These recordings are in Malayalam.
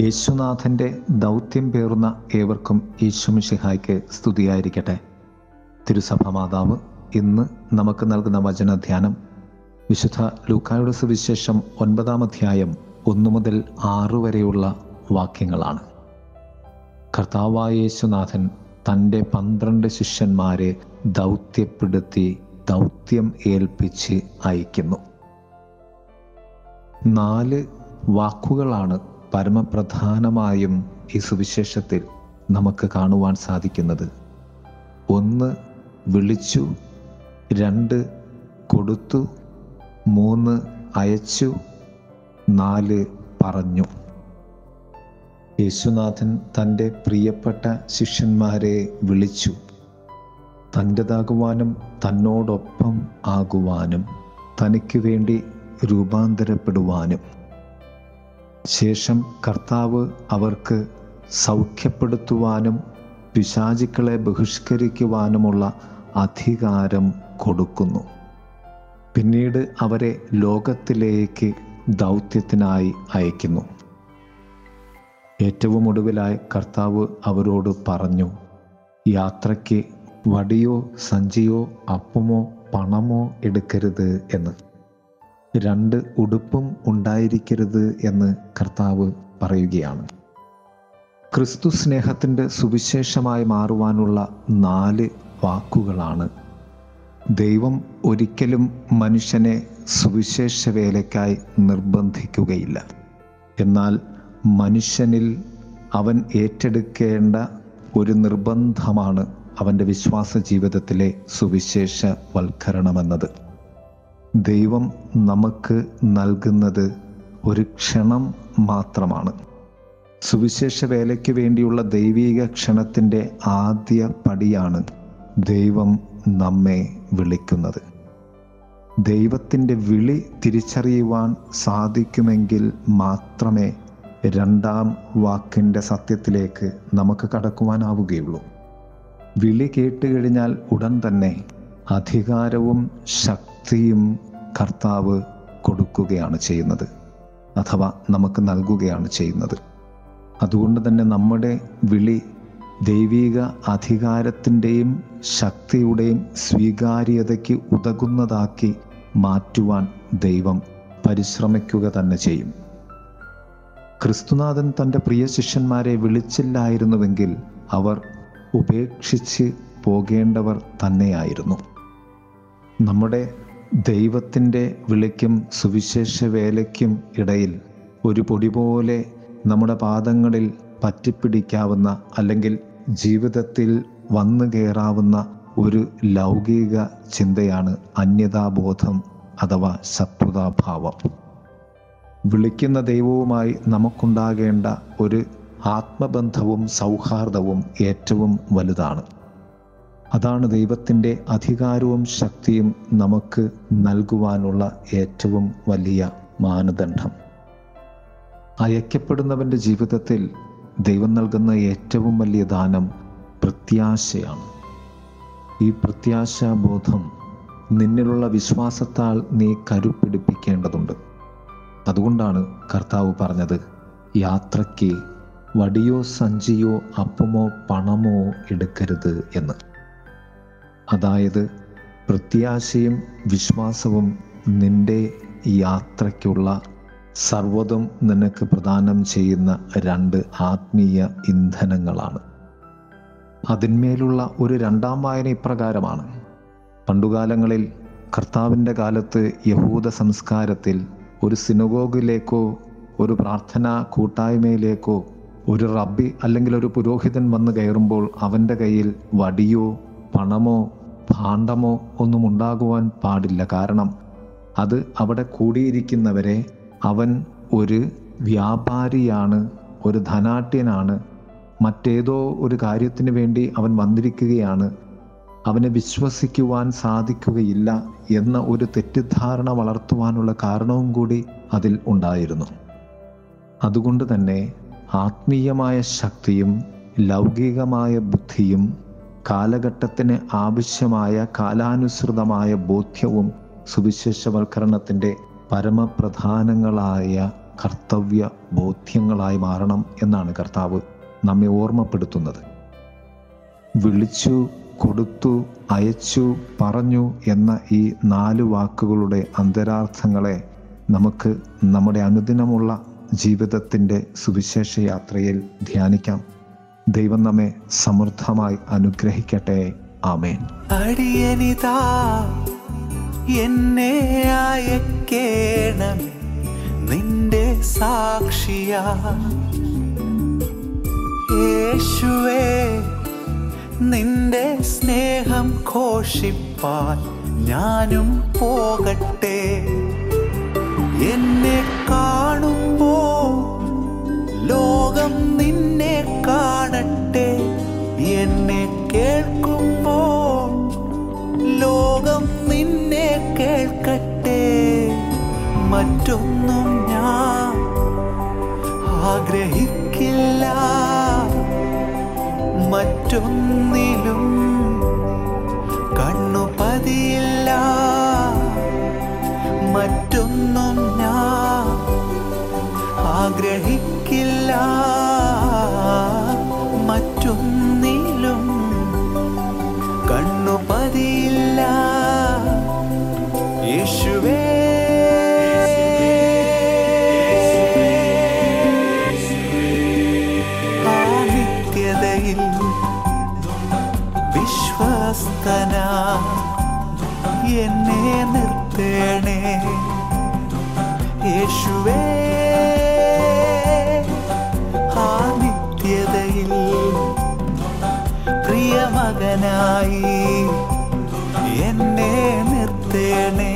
യേശുനാഥന്റെ ദൗത്യം പേറുന്ന ഏവർക്കും യേശുമിഷിഹായ്ക്ക് സ്തുതിയായിരിക്കട്ടെ. തിരുസഭ മാതാവ് ഇന്ന് നമുക്ക് നൽകുന്ന വചനധ്യാനം വിശുദ്ധ ലൂക്കായുടെ സുവിശേഷം ഒൻപതാം അധ്യായം ഒന്നു മുതൽ ആറ് വരെയുള്ള വാക്യങ്ങളാണ്. കർത്താവായ യേശുനാഥൻ തന്റെ പന്ത്രണ്ട് ശിഷ്യന്മാരെ ദൗത്യപ്പെടുത്തി ദൗത്യം ഏൽപ്പിച്ച് അയക്കുന്നു നാല് വാക്കുകളാണ് പരമപ്രധാനമായും ഈ സുവിശേഷത്തിൽ നമുക്ക് കാണുവാൻ സാധിക്കുന്നത്. ഒന്ന് വിളിച്ചു രണ്ട് കൊടുത്തു മൂന്ന് അയച്ചു നാല് പറഞ്ഞു. യേശുനാഥൻ തന്റെ പ്രിയപ്പെട്ട ശിഷ്യന്മാരെ വിളിച്ചു. തന്റെതാകുവാനും തന്നോടൊപ്പം ആകുവാനും തനിക്ക് വേണ്ടി രൂപാന്തരപ്പെടുവാനും. ശേഷം കർത്താവ് അവർക്ക് സൗഖ്യപ്പെടുത്തുവാനും പിശാചുക്കളെ ബഹിഷ്കരിക്കുവാനുമുള്ള അധികാരം കൊടുക്കുന്നു. പിന്നീട് അവരെ ലോകത്തിലേക്ക് ദൗത്യത്തിനായി അയക്കുന്നു. ഏറ്റവും ഒടുവിലായി കർത്താവ് അവരോട് പറഞ്ഞു യാത്രയ്ക്ക് വടിയോ സഞ്ചിയോ അപ്പമോ പണമോ എടുക്കരുത് എന്ന്. രണ്ട് ഉടുപ്പും ഉണ്ടായിരിക്കരുത് എന്ന് കർത്താവ് പറയുകയാണ്. ക്രിസ്തു സ്നേഹത്തിന്റെ സുവിശേഷമായി മാറുവാനുള്ള നാല് വാക്കുകളാണ്. ദൈവം ഒരിക്കലും മനുഷ്യനെ സുവിശേഷ വേലയ്ക്കായി നിർബന്ധിക്കുകയില്ല. എന്നാൽ മനുഷ്യനിൽ അവൻ ഏറ്റെടുക്കേണ്ട ഒരു നിർബന്ധമാണ് അവന്റെ വിശ്വാസ ജീവിതത്തിലെ സുവിശേഷ വൽക്കരണമെന്നത് ദൈവം നമുക്ക് നൽകുന്നത് ഒരു ക്ഷണം മാത്രമാണ്. സുവിശേഷ വേലയ്ക്ക് വേണ്ടിയുള്ള ദൈവീക ക്ഷണത്തിന്റെ ആദ്യ പടിയാണ് ദൈവം നമ്മെ വിളിക്കുന്നത്. ദൈവത്തിന്റെ വിളി തിരിച്ചറിയുവാൻ സാധിക്കുമെങ്കിൽ മാത്രമേ രണ്ടാം വാക്കിന്റെ സത്യത്തിലേക്ക് നമുക്ക് കടക്കുവാനാവുകയുള്ളൂ. വിളി കേട്ടുകഴിഞ്ഞാൽ ഉടൻ തന്നെ അധികാരവും ശക്തിയും കർത്താവ് കൊടുക്കുകയാണ് ചെയ്യുന്നത്. അഥവാ നമുക്ക് നൽകുകയാണ് ചെയ്യുന്നത്. അതുകൊണ്ട് തന്നെ നമ്മുടെ വിളി ദൈവിക അധികാരത്തിന്റെയും ശക്തിയുടെയും സ്വീകാര്യതയ്ക്ക് ഉതകുന്നതാക്കി മാറ്റുവാൻ ദൈവം പരിശ്രമിക്കുക തന്നെ ചെയ്യും. ക്രിസ്തുനാഥൻ തന്റെ പ്രിയ ശിഷ്യന്മാരെ വിളിച്ചില്ലായിരുന്നുവെങ്കിൽ അവർ ഉപേക്ഷിച്ച് പോകേണ്ടവർ തന്നെയായിരുന്നു. നമ്മുടെ ദൈവത്തിന്റെ വിളിക്കും സുവിശേഷ വേലയ്ക്കും ഇടയിൽ ഒരു പൊടി പോലെ നമ്മുടെ പാദങ്ങളിൽ പറ്റിപ്പിടിക്കാവുന്ന അല്ലെങ്കിൽ ജീവിതത്തിൽ വന്നു കയറാവുന്ന ഒരു ലൗകിക ചിന്തയാണ് അന്യതാബോധം അഥവാ ശത്രുതാഭാവം വിളിക്കുന്ന ദൈവവുമായി നമുക്കുണ്ടാകേണ്ട ഒരു ആത്മബന്ധവും സൗഹാർദ്ദവും ഏറ്റവും വലുതാണ്. അതാണ് ദൈവത്തിന്റെ അധികാരവും ശക്തിയും നമുക്ക് നൽകുവാനുള്ള ഏറ്റവും വലിയ മാനദണ്ഡം. അയക്കപ്പെടുന്നവന്റെ ജീവിതത്തിൽ ദൈവം നൽകുന്ന ഏറ്റവും വലിയ ദാനം പ്രത്യാശയാണ്. ഈ പ്രത്യാശാബോധം നിന്നിലുള്ള വിശ്വാസത്താൽ നീ കരുപ്പിടിപ്പിക്കേണ്ടതുണ്ട്. അതുകൊണ്ടാണ് കർത്താവ് പറഞ്ഞത് യാത്രയ്ക്ക് വടിയോ സഞ്ചിയോ അപ്പമോ പണമോ എടുക്കരുത് എന്ന്. അതായത് പ്രത്യാശയും വിശ്വാസവും നിന്റെ യാത്രയ്ക്കുള്ള സർവതും നിനക്ക് പ്രദാനം ചെയ്യുന്ന രണ്ട് ആത്മീയ ഇന്ധനങ്ങളാണ്. അതിന്മേലുള്ള ഒരു രണ്ടാം വായന ഇപ്രകാരമാണ്. പണ്ടുകാലങ്ങളിൽ കർത്താവിന്റെ കാലത്ത് യഹൂദ സംസ്കാരത്തിൽ ഒരു സിനഗോഗിലേക്കോ ഒരു പ്രാർത്ഥനാ കൂട്ടായ്മയിലേക്കോ ഒരു റബ്ബി അല്ലെങ്കിൽ ഒരു പുരോഹിതൻ വന്ന് കയറുമ്പോൾ അവന്റെ കയ്യിൽ വടിയോ പണമോ ഭാണ്ഡമോ ഒന്നും ഉണ്ടാകുവാൻ പാടില്ല. കാരണം അത് അവിടെ കൂടിയിരിക്കുന്നവരെ അവൻ ഒരു വ്യാപാരിയാണ് ഒരു ധനാട്യനാണ് മറ്റേതോ ഒരു കാര്യത്തിന് വേണ്ടി അവൻ വന്നിരിക്കുകയാണ്. അവനെ വിശ്വസിക്കുവാൻ സാധിക്കുകയില്ല എന്ന ഒരു തെറ്റിദ്ധാരണ വളർത്തുവാനുള്ള കാരണവും കൂടി അതിൽ ഉണ്ടായിരുന്നു. അതുകൊണ്ട് തന്നെ ആത്മീയമായ ശക്തിയും ലൗകികമായ ബുദ്ധിയും കാലഘട്ടത്തിന് ആവശ്യമായ കാലാനുസൃതമായ ബോധ്യവും സുവിശേഷവൽക്കരണത്തിന്റെ പരമപ്രധാനങ്ങളായ കർത്തവ്യ ബോധ്യങ്ങളായി മാറണം എന്നാണ് കർത്താവ് നമ്മെ ഓർമ്മപ്പെടുത്തുന്നത്. വിളിച്ചു കൊടുത്തു അയച്ചു പറഞ്ഞു എന്ന ഈ നാല് വാക്കുകളുടെ അന്തരാർത്ഥങ്ങളെ നമുക്ക് നമ്മുടെ അനുദിനമുള്ള ജീവിതത്തിന്റെ സുവിശേഷ യാത്രയിൽ ധ്യാനിക്കാം. ദൈവം നമ്മെ സമൃദ്ധമായി അനുഗ്രഹിക്കട്ടെ. ആമേൻ. അടിയനിതാ എന്നെ അയക്കേണമേ നിന്റെ സാക്ഷിയാ. യേശുവേ നിന്റെ സ്നേഹം ഘോഷിപ്പാൻ ഞാനും പോകട്ടെ. എന്നെ കാണുമ്പോ ലോകം നിന്നെ മറ്റൊന്നിലും കണ്ണു എന്നെ നിർത്തേണേ. യേശുവേ ആ നിത്യതയിൽ പ്രിയമകനായി എന്നെ നിർത്തേണേ.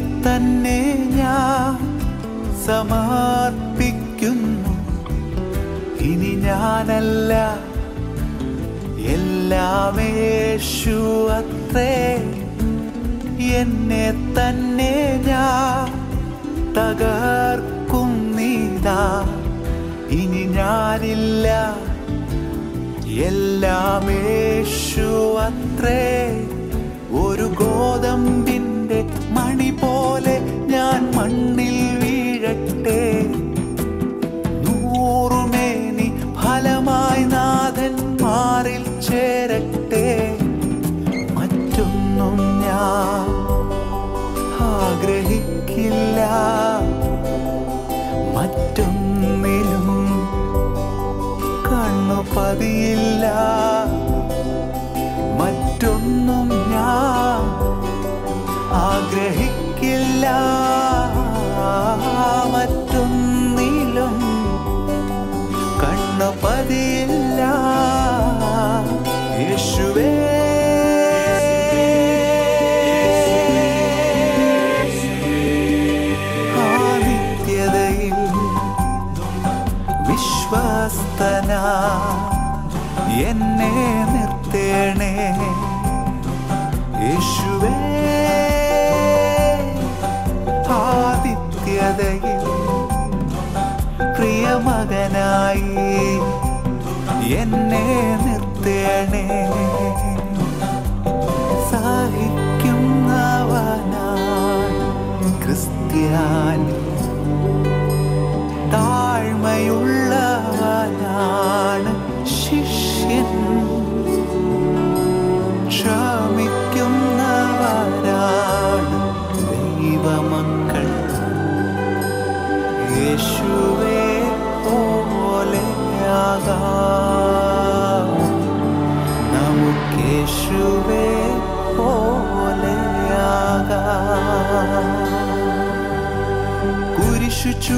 തന്നെ ഞാൻ സമർപ്പിക്കുന്നു. ഇനി ഞാനല്ല എല്ലാമേശു അത്രേ. എന്നെ തന്നെ ഞാൻ തകർക്കുന്നിതാ ഇനി ഞാനില്ല എല്ലാമേശു അത്രേ. ഒരു ഞാൻ മണ്ണിൽ വീഴട്ടെ. നൂറുമേനി ഫലമായി നാഥൻ മാറിൽ ചേരട്ടെ. മറ്റൊന്നും ഞാൻ ആഗ്രഹിക്കില്ല. മറ്റൊന്നിലും കണ്ണു പതിയില്ല. മറ്റൊന്നും ഞാൻ ആഗ്രഹിക്കില്ല. വിശ്വസ്തന എന്നെ നിർത്തേണേ. യേശുവേ പ്രിയമകനായി എന്നെ നിർത്തേണേ. സഹിക്കുന്നവനാ ക്രിസ്ത്യാനി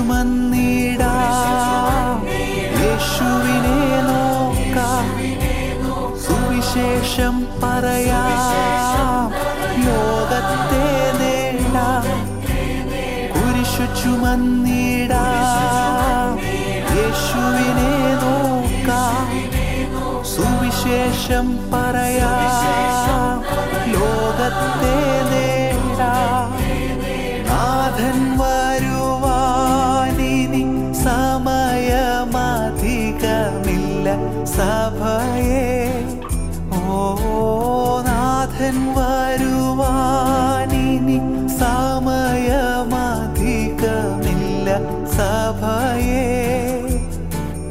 ചുമന്നിടാം യേശുവിനെ നോക്കാം. സുവിശേഷം പറയാം. ലോകത്തെ നേടാം. കുരിശു ചുമന്നിടാം യേശുവിനെ നോക്കാം. സുവിശേഷം പറയാം. ലോകത്തെ നേടാം. സഭയെ ഓ നാഥൻ വരുവാനിനി സമയമധികമില്ല സഭയെ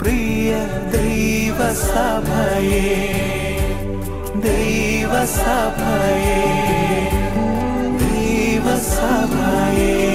പ്രിയ ദൈവസഭയെ ദൈവസഭയെ ദൈവസഭയെ.